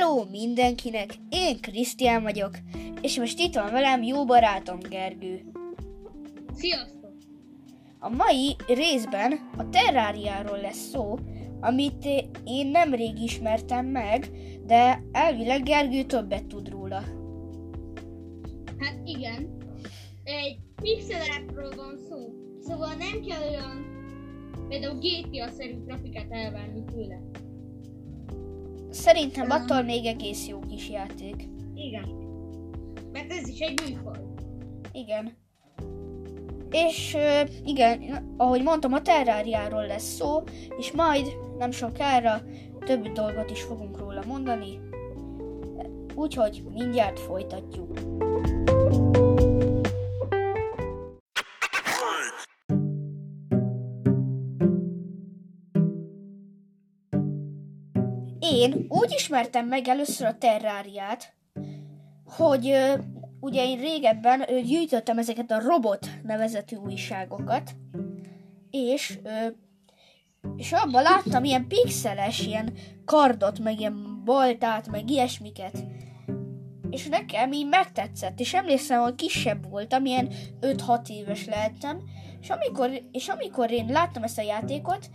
Hello mindenkinek, én Krisztián vagyok, és most itt van velem jó barátom Gergő. Sziasztok! A mai részben a terráriáról lesz szó, amit én nemrég ismertem meg, de elvileg Gergő többet tud róla. Hát igen, egy pixel appról van szó, szóval nem kell olyan például GTA-szerű grafikát elvárni tőle. Szerintem Ah. attól még egész jó kis játék. Igen. Mert ez is egy műfaj. Igen. És igen, ahogy mondtam, a terráriáról lesz szó, és majd nem sokára több dolgot is fogunk róla mondani. Úgyhogy mindjárt folytatjuk. Én úgy ismertem meg először a terráriát, hogy ugye én régebben gyűjtöttem ezeket a robot nevezetű újságokat, és és abban láttam ilyen pixeles, ilyen kardot, meg ilyen baltát, meg ilyesmiket. És nekem így megtetszett, és emlékszem, hogy kisebb voltam, ilyen 5-6 éves lehettem, és amikor, és amikor én láttam ezt a játékot,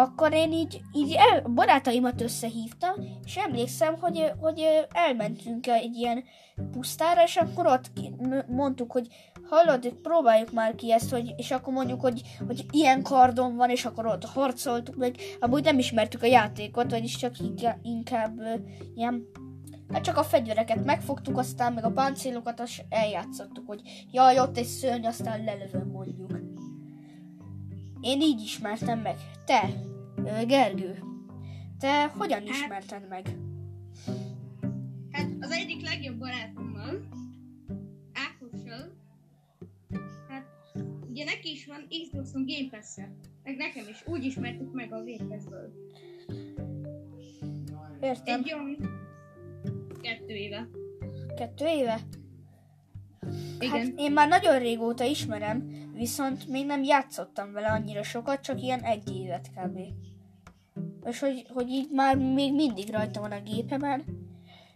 akkor én így, így el, barátaimat összehívtam, és emlékszem, hogy, hogy elmentünk egy ilyen pusztára, és akkor ott mondtuk, hogy hallod, próbáljuk már ki ezt, hogy, és akkor mondjuk, hogy, hogy ilyen kardon van, és akkor ott harcoltuk meg, amúgy nem ismertük a játékot, vagyis csak inkább, ilyen, hát csak a fegyvereket megfogtuk, aztán meg a páncélokat, és eljátszottuk, hogy jaj, ott egy szörny, aztán lelövöm mondjuk. Én így ismertem meg. Te, Gergő, te hogyan ismerted meg? Hát az egyik legjobb barátommal, Ákossal, hát ugye neki is van Xboxon Game pass meg nekem is, úgy ismertük meg a Game Pass-ből. Értem. Egy olyan kettő éve. Kettő éve? Igen. Hát én már nagyon régóta ismerem, viszont még nem játszottam vele annyira sokat, csak ilyen egy évet kb. És hogy, hogy így már még mindig rajta van a gépemen,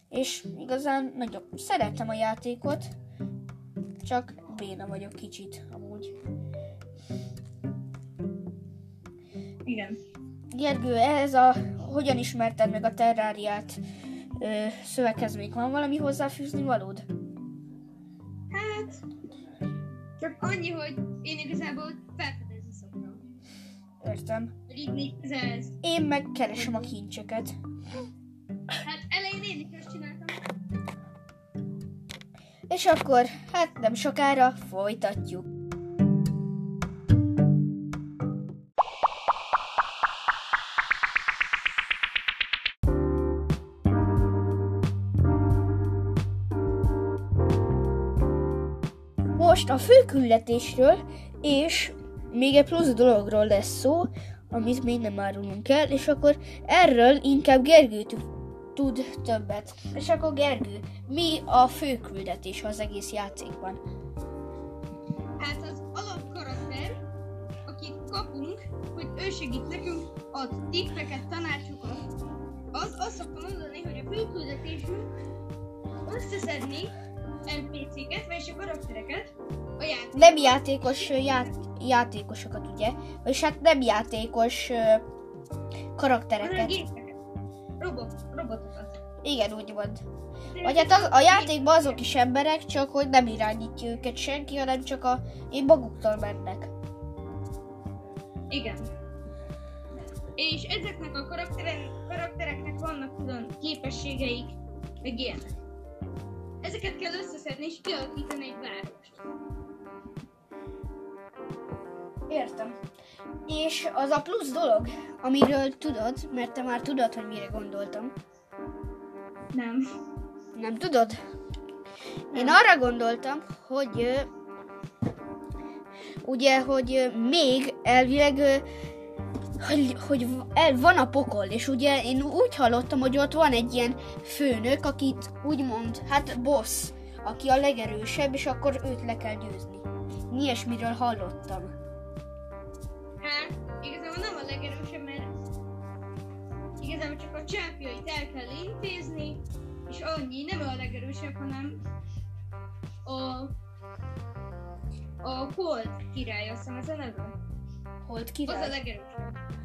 és igazán nagyon szeretem a játékot, csak béna vagyok kicsit amúgy. Igen. Gergő, ez a hogyan ismerted meg a terráriát ö, szöveghez még van valami hozzáfűzni valód? Hát, csak annyi, hogy én igazából felfedezni szoktam. Értem. Hogy így még ez. Én meg keresem a kincseket. Hát elején én is ezt csináltam. És akkor, hát nem sokára folytatjuk. Most a főküldetésről és még egy plusz dologról lesz szó, amit még nem árulunk el, és akkor erről inkább Gergő tud- többet. És akkor Gergő, mi a főküldetés az egész játékban? Hát az alapkarakter, akit kapunk, hogy ő segít nekünk, ad tippeket, tanácsokat. Az azt szokta mondani, hogy a főküldetésünk összeszedni NPC-ket, vagyis a karaktereket a játék. Nem játékos ját, játékosokat, ugye? Vagyis hát nem játékos hanem karaktereket. Robot, robotokat. Igen, úgy mond. Vagy hát az, a játékban azok is emberek, csak hogy nem irányítja őket senki, hanem csak a én maguktól mennek. Igen. És ezeknek a karakteren, karaktereknek vannak külön képességeik, meg ilyenek. Ezeket kell összeszedni és kialakítani egy várost. Értem. És az a plusz dolog, amiről tudod, mert te már tudod, hogy mire gondoltam. Nem. Nem tudod? Én arra gondoltam, hogy ugye, hogy még elvileg hogy, hogy el, van a pokol, és ugye én úgy hallottam, hogy ott van egy ilyen főnök, akit úgymond, hát boss, aki a legerősebb, és akkor őt le kell győzni. Ilyesmiről hallottam. Hát, igazából nem a legerősebb, mert igazából csak a csápjait el kell intézni, legerősebb, hanem a a Hold király, azt hiszem ez a neve. Hold Az a király? legerősebb.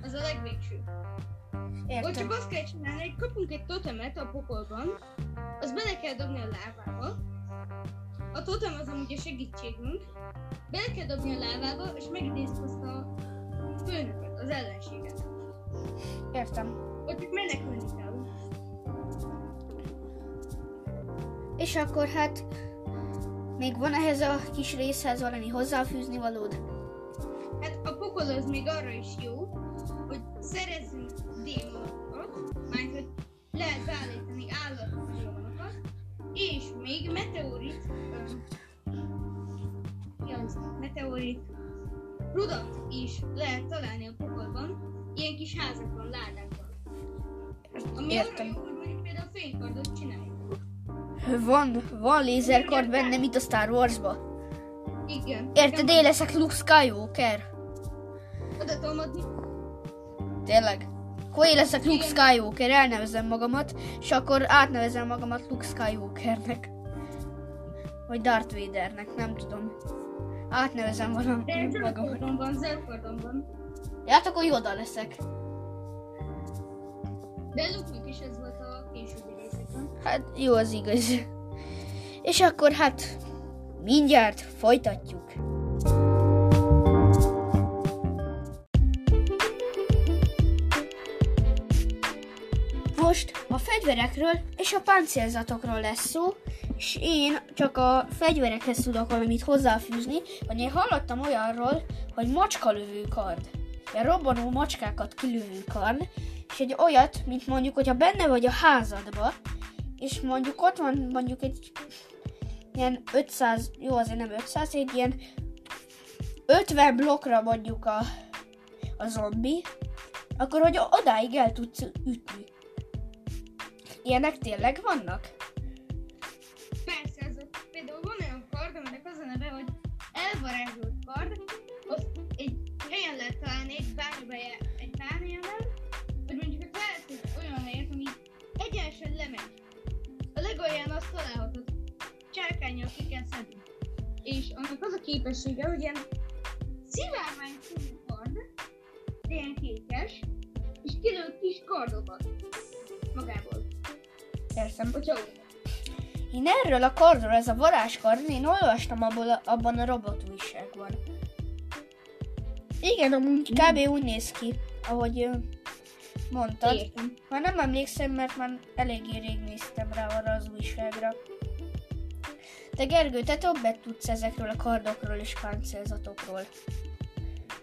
Az a legvégső. Ott Értem. csak azt kell csinálni, hogy kapunk egy totemet a pokolban, azt bele kell dobni a lávába. A totem az amúgy a segítségünk. Bele kell dobni a lávába, és megidézd azt a főnököt, az ellenséget. Értem. Ott csak menekülni kell. És akkor hát még van ehhez a kis részhez valami hozzáfűzni valód? Hát a pokol az még arra is jó, hogy szerezzünk démonokat, majd hogy lehet beállítani állat démonokat, és még meteorit, az? meteorit rudat is lehet találni a pokolban, ilyen kis házakban, ládákban. Ami arra Értem. jó, hogy mondjuk például fénykardot csináljuk. Van, van lézerkard benne, mint a Star Warsba. Igen. Érted, én leszek Luke Skywalker. Oda tudom adni. Tényleg. Akkor én leszek Luke. Skywalker, elnevezem magamat, és akkor átnevezem magamat Luke Skywalkernek. Vagy Darth Vadernek, nem tudom. Átnevezem zöld magamat. van, van. Ja, hát akkor Yoda leszek. De Luke-nak is ez volt a későbbi részekben. Hát jó, az igaz. És akkor hát mindjárt folytatjuk. Most a fegyverekről és a páncélzatokról lesz szó, és én csak a fegyverekhez tudok valamit hozzáfűzni, vagy én hallottam olyanról, hogy macskalövő kard. Ilyen robbanó macskákat kilövő kard, és egy olyat, mint mondjuk, hogyha benne vagy a házadba, és mondjuk ott van mondjuk egy ilyen 500, jó azért nem 500, egy ilyen 50 blokkra mondjuk a, a zombi, akkor hogy odáig el tudsz ütni. Ilyenek tényleg vannak? Persze, ez a, például van olyan kard, aminek az a neve, hogy elvarázsolt kard, azt egy helyen lehet találni, egy bármibe egy bármilyenben, vagy mondjuk egy olyan helyet, ami egyenesen lemegy. A legalján azt találhatod, csákányjal ki kell szedni. És annak az a képessége, hogy ilyen szivárvány kard, ilyen kékes, és kilő kis kardokat magából. Hogyha Én erről a kardról, ez a varázskard, én olvastam abból, a- abban a robot újságban. Igen, amúgy kb. úgy néz ki, ahogy mondtad. Értem. Már nem emlékszem, mert már eléggé rég néztem rá arra az újságra. De Gergő, te többet tudsz ezekről a kardokról és páncélzatokról.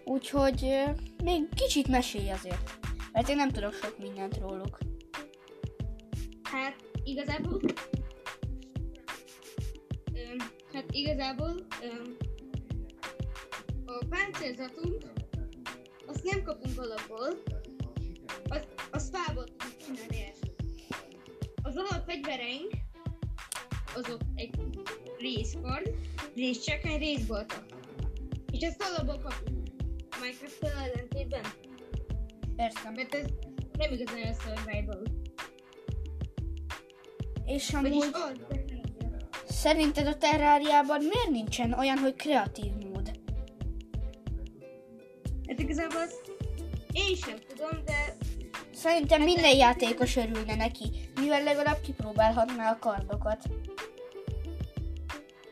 Úgyhogy még kicsit mesélj azért. Mert én nem tudok sok mindent róluk. Hát igazából... Öm, hát igazából öm, a páncélzatunk azt nem kapunk alapból, azt, azt fából tudjuk csinálni. Az alapfegyvereink azok egy részkard, részcsekány, részbolta. És ezt alapból kapunk. Minecraft-tel ellentétben. Értem. Mert ez nem igazán a survival. És amúgy az, szerinted a terráriában miért nincsen olyan, hogy kreatív mód? Hát igazából azt én sem tudom, de Szerintem minden játékos örülne neki, mivel legalább kipróbálhatná a kardokat.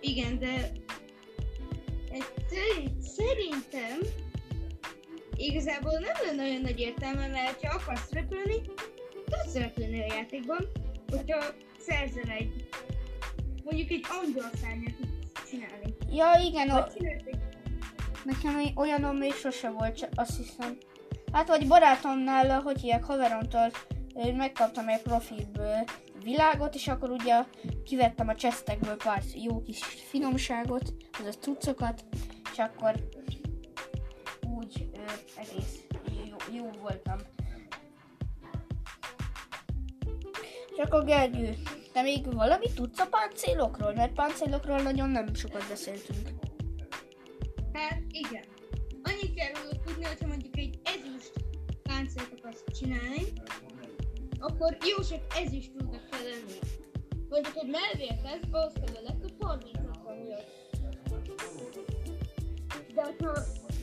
igen, de hát szerint, szerintem igazából nem lenne olyan nagy értelme, mert ha akarsz repülni, tudsz repülni a játékban, hogyha szerzel egy mondjuk egy angyalszárnyat tudsz csinálni. Ja, igen, o- nekem olyanom még sose volt, csak azt hiszem. Hát vagy barátomnál, hogy hívják, haveromtól megkaptam egy profilből világot, és akkor ugye kivettem a csesztekből pár jó kis finomságot, az a cuccokat, és akkor úgy ö, egész jó, jó voltam. És akkor Gergő, te még valamit tudsz a páncélokról? Mert páncélokról nagyon nem sokat beszéltünk. Hát igen. Annyi kell róla tudni, hogyha mondjuk egy ezüst páncélt akarsz csinálni, akkor jó sok ezüst rúdnak kell lenni. Mondjuk hogy melvértez, ahhoz kell a legtöbb 30 millió. De hogyha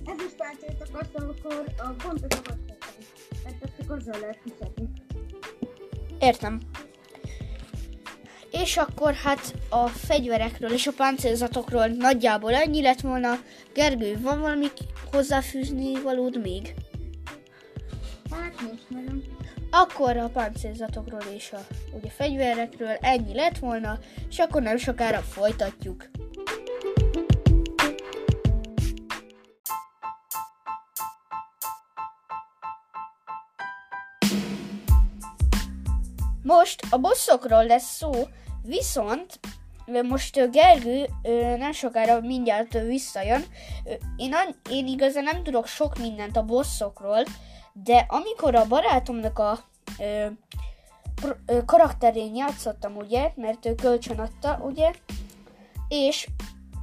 ez is páncélt akarsz, akkor a pontosakat tettem. Mert ezt csak azzal lehet fizetni. Értem. És akkor hát a fegyverekről és a páncélzatokról nagyjából ennyi lett volna. Gergő, van valami hozzáfűzni valód még? Hát most nagyon. Akkor a páncélzatokról és a ugye, fegyverekről ennyi lett volna, és akkor nem sokára folytatjuk. Most a bosszokról lesz szó, viszont most Gergő nem sokára mindjárt visszajön. Én, én igazán nem tudok sok mindent a bosszokról, de amikor a barátomnak a ö, pro- ö, karakterén játszottam, ugye, mert ő kölcsön adta, ugye, és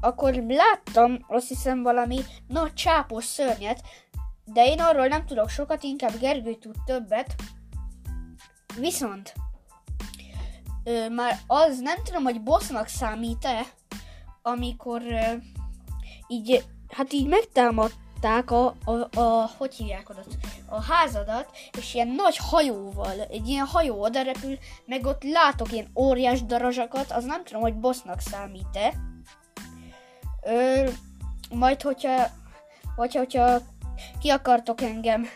akkor láttam, azt hiszem, valami nagy csápos szörnyet, de én arról nem tudok sokat, inkább Gergő tud többet. Viszont ö, már az nem tudom, hogy bossnak számít-e, amikor ö, így, hát így megtámadták a, a, a, hogy hívják oda, a házadat, és ilyen nagy hajóval, egy ilyen hajó oda repül, meg ott látok ilyen óriás darazsakat, az nem tudom, hogy bossnak számít-e. Ö, majd, hogyha, vagy hogyha ki akartok engem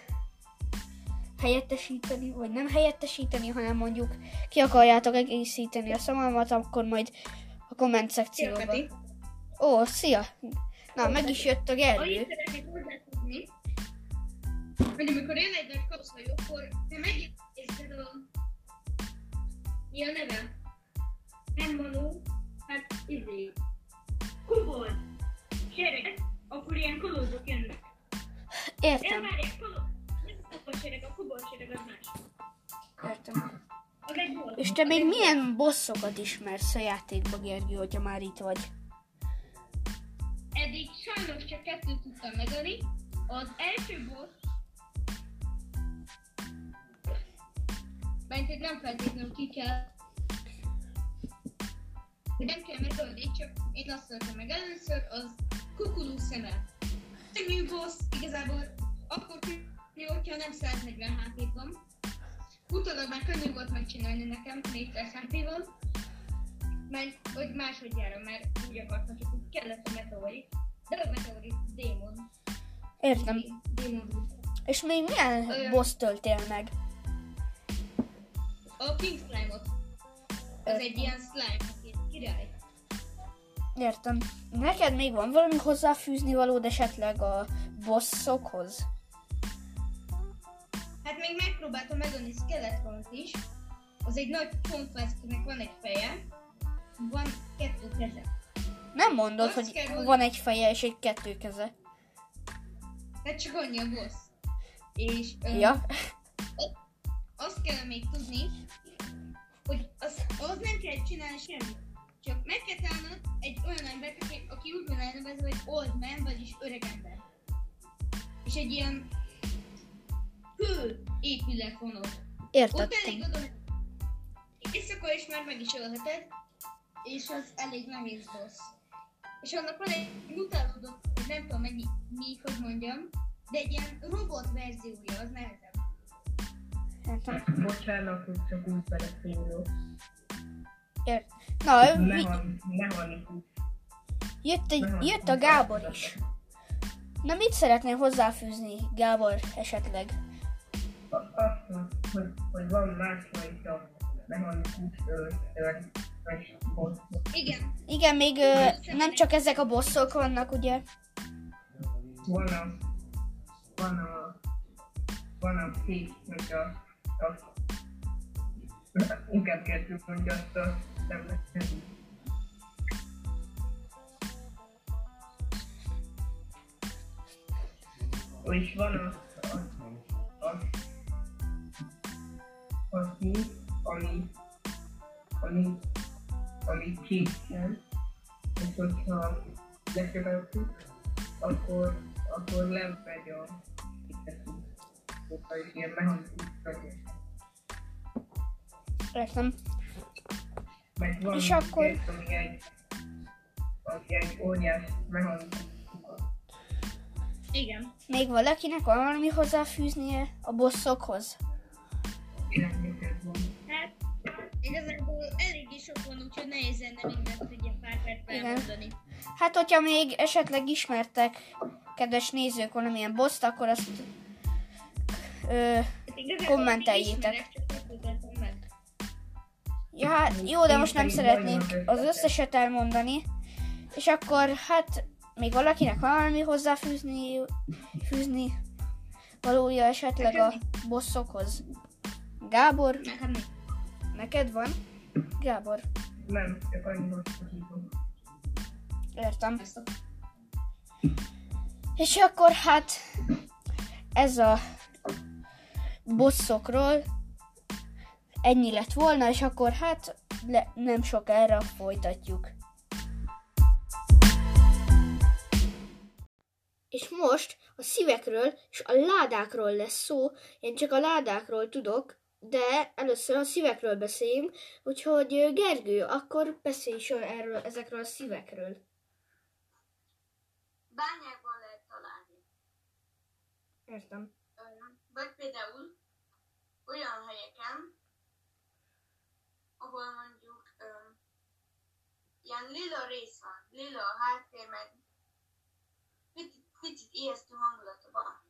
helyettesíteni, vagy nem helyettesíteni, hanem mondjuk ki akarjátok egészíteni a szavamat, akkor majd a komment szekcióban. Ó, szia! Na, meg is jött a Annyit Gergő. hozzátenni, hogy amikor jön egy nagy kapszhajó, akkor te megnézted a... Mi a neve? Nem Manó, hát izé. Kubol. Sereg, akkor ilyen kolózok jönnek. Értem, Elvárják, És te még milyen bosszokat ismersz a játékba, Gergő, hogyha már itt vagy? Eddig sajnos csak kettőt tudtam megölni. Az első boss... Mert nem feltétlenül ki kell... Nem kell megölni, csak én azt szóltam meg először, az kukulú szeme. Szegnyű boss, igazából akkor könnyű, hogyha nem 140 hp. Utólag már könnyű volt megcsinálni nekem 400 hp van. Mert hogy másodjára, mert úgy akartam, csak úgy kellett a meteorit. De a meteorit démon. Értem. Démon. És még milyen Olyan. boss töltél meg? A Pink Slime-ot. Az egy ilyen slime, aki király. Értem. Neked még van valami hozzáfűzni valód esetleg a bosszokhoz? Megpróbáltam megölni Skeletront is. Az egy nagy csontvászkinek van egy feje. Van kettő keze. Nem mondod, Azt hogy kell, van egy feje és egy kettő keze. Hát csak annyi a boss. És öm, Ja, azt kell még tudni, hogy az, ahhoz nem kell csinálni semmit. Csak meg kell találnod egy olyan embert, aki, aki úgy van elnevezve, hogy old man, vagyis öreg ember. És egy ilyen kő épület van ott. Ott értettem. elég oda, éjszaka is már meg is ölheted, és az elég nehéz boss. És annak van egy mutálódott, nem tudom mennyi, mi, hogy mondjam, de egy ilyen robot verziója, az nehezebb. Értem. Bocsánat, hogy csak úgy beleszólok. Ért. Na, mi, Mehan- Mechanikus. jött, egy, jött a Gábor is. Na, mit szeretnél hozzáfűzni, Gábor, esetleg? A- Azt, hogy, hogy van másfajta mechanikus boss. Igen, Igen, még ö, nem csak ezek a bosszok vannak, ugye? Van a... Van a... Van a szék, hogy a... a inkább kezdjük, hogy azt a... Nem lesz És van a... a, a a szín, ami, ami, ami kéksem, és hogyha lekövetjük, akkor, akkor nem megy a szóval ilyen mechanikus vagy. Értem. Meg van És akkor- két, ami egy, ami egy óriás mechanikus Igen. Még valakinek van valami hozzáfűznie a bosszokhoz? Igazából eléggé sok van, úgyhogy nehéz lenne mindent ilyen pár percben Igen. elmondani. Hát, hogyha még esetleg ismertek, kedves nézők, valamilyen boszt, akkor azt ö, Hát Kommenteljétek. ismerek. Ja, hát jó, de most nem szeretnék az összeset elmondani. És akkor, hát, még valakinek valami hozzáfűzni fűzni valója esetleg a bosszokhoz? Gábor, Nekem mi? Neked van? Gábor, Nem, csak annyi hozzáfűzöm. értem. Ezt a... És akkor hát ez a bosszokról ennyi lett volna, és akkor hát le, nem sokára folytatjuk. És most a szívekről és a ládákról lesz szó. Én csak a ládákról tudok, de először a szívekről beszéljünk, úgyhogy Gergő, akkor beszélj is erről, ezekről a szívekről. Bányákban lehet találni. Értem. Vagy például olyan helyeken, ahol mondjuk öm, ilyen lila rész van, lila a háttér, meg picit, picit ijesztő hangulata van.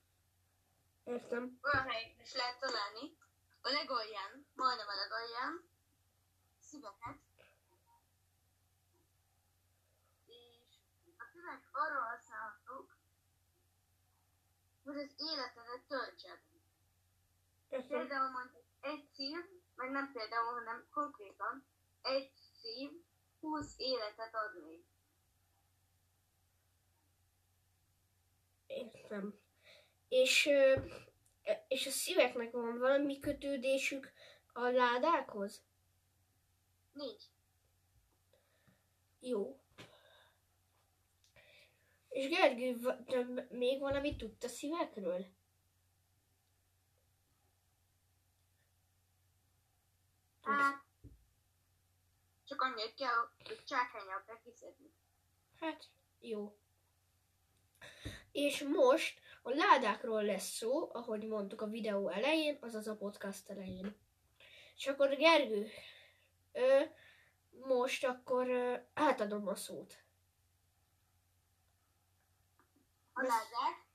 Értem. Olyan helyeken is lehet találni a legalján, majdnem a legalján, szíveket. És a szívek arra használhatók, hogy az életedet töltsed. Például mondjuk egy szív, meg nem például, hanem konkrétan, egy szív 20 életet ad még. Értem. És, és a szíveknek van valami kötődésük a ládákhoz? Nincs. Jó. És Gergő, te még valamit tudta szívekről? Hát, csak annyit kell, hogy csákányal kell kiszedni. Hát, jó. És most a ládákról lesz szó, ahogy mondtuk a videó elején, azaz a podcast elején. És akkor Gergő, ö, most akkor ö, átadom a szót. A ládák,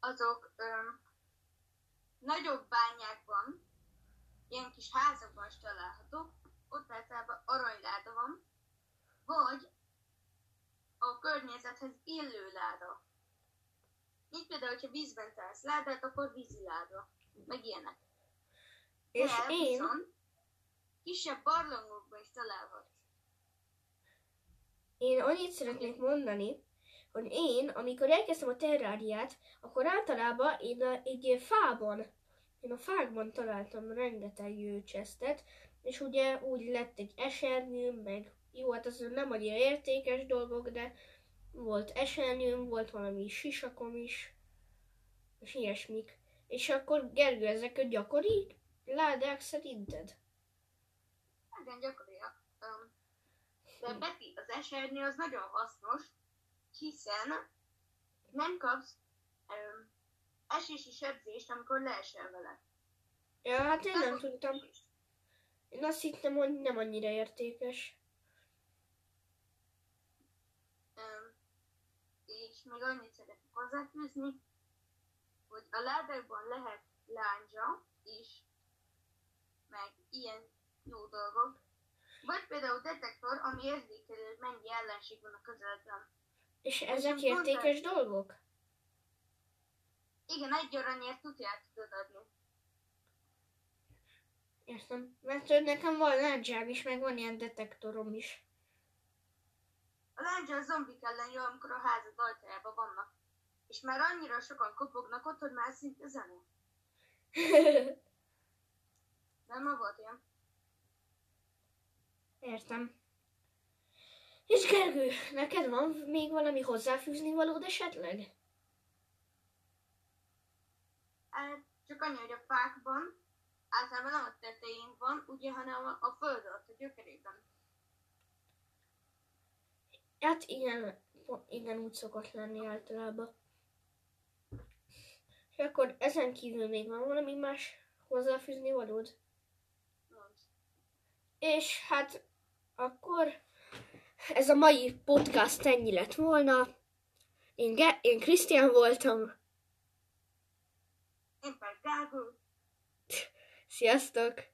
azok öm, nagyobb bányákban, ilyen kis házakban is találhatók, ott általában aranyláda van, vagy a környezethez illő láda. Így például, hogyha vízben találsz ládát, akkor víziláda, meg ilyenek. És De én, viszont kisebb barlangokban is találhatsz. én annyit szeretnék mondani, hogy én, amikor elkezdtem a terráriát, akkor általában én a, egy fában, én a fákban találtam rengeteg csesztet, és ugye úgy lett egy esernyőm, meg jó, hát az nem annyira értékes dolgok, de volt esernyőm, volt valami sisakom is, és ilyesmik. És akkor Gergő, ezek a gyakori ládák szerinted? Igen, gyakoriak. Um, de Beti, az esernyő az nagyon hasznos, hiszen nem kapsz um, esési sebzést, amikor leesel vele. Ja, hát én nem tudtam. Én azt hittem, hogy nem annyira értékes. Um, és még annyit szeretnék hozzáfűzni, hogy a ládákban lehet lándzsa is, meg ilyen jó dolgok. Vagy például detektor, ami érzékeli, hogy mennyi ellenség van a közeledben. És És ezek mondtad? értékes dolgok? Igen, egy aranyért tudja át tudod adni. Értem. Mert nekem van láncsám is, meg van ilyen detektorom is. A láncsa a zombik ellen jó, amikor a házad ajtajában vannak. És már annyira sokan kopognak ott, hogy már szinte zene. Nem, ma volt ilyen. Értem. És Gergő, neked van még valami hozzáfűzni valód esetleg? Hát, csak annyi, hogy a fákban általában nem a tetején van, ugye, hanem a, a föld alatt, a gyökerében. Hát igen, igen, úgy szokott lenni általában. És akkor ezen kívül még van valami más hozzáfűzni valód? És hát akkor ez a mai podcast ennyi lett volna. Én, Ge- én Krisztián voltam. Én pedig. Sziasztok!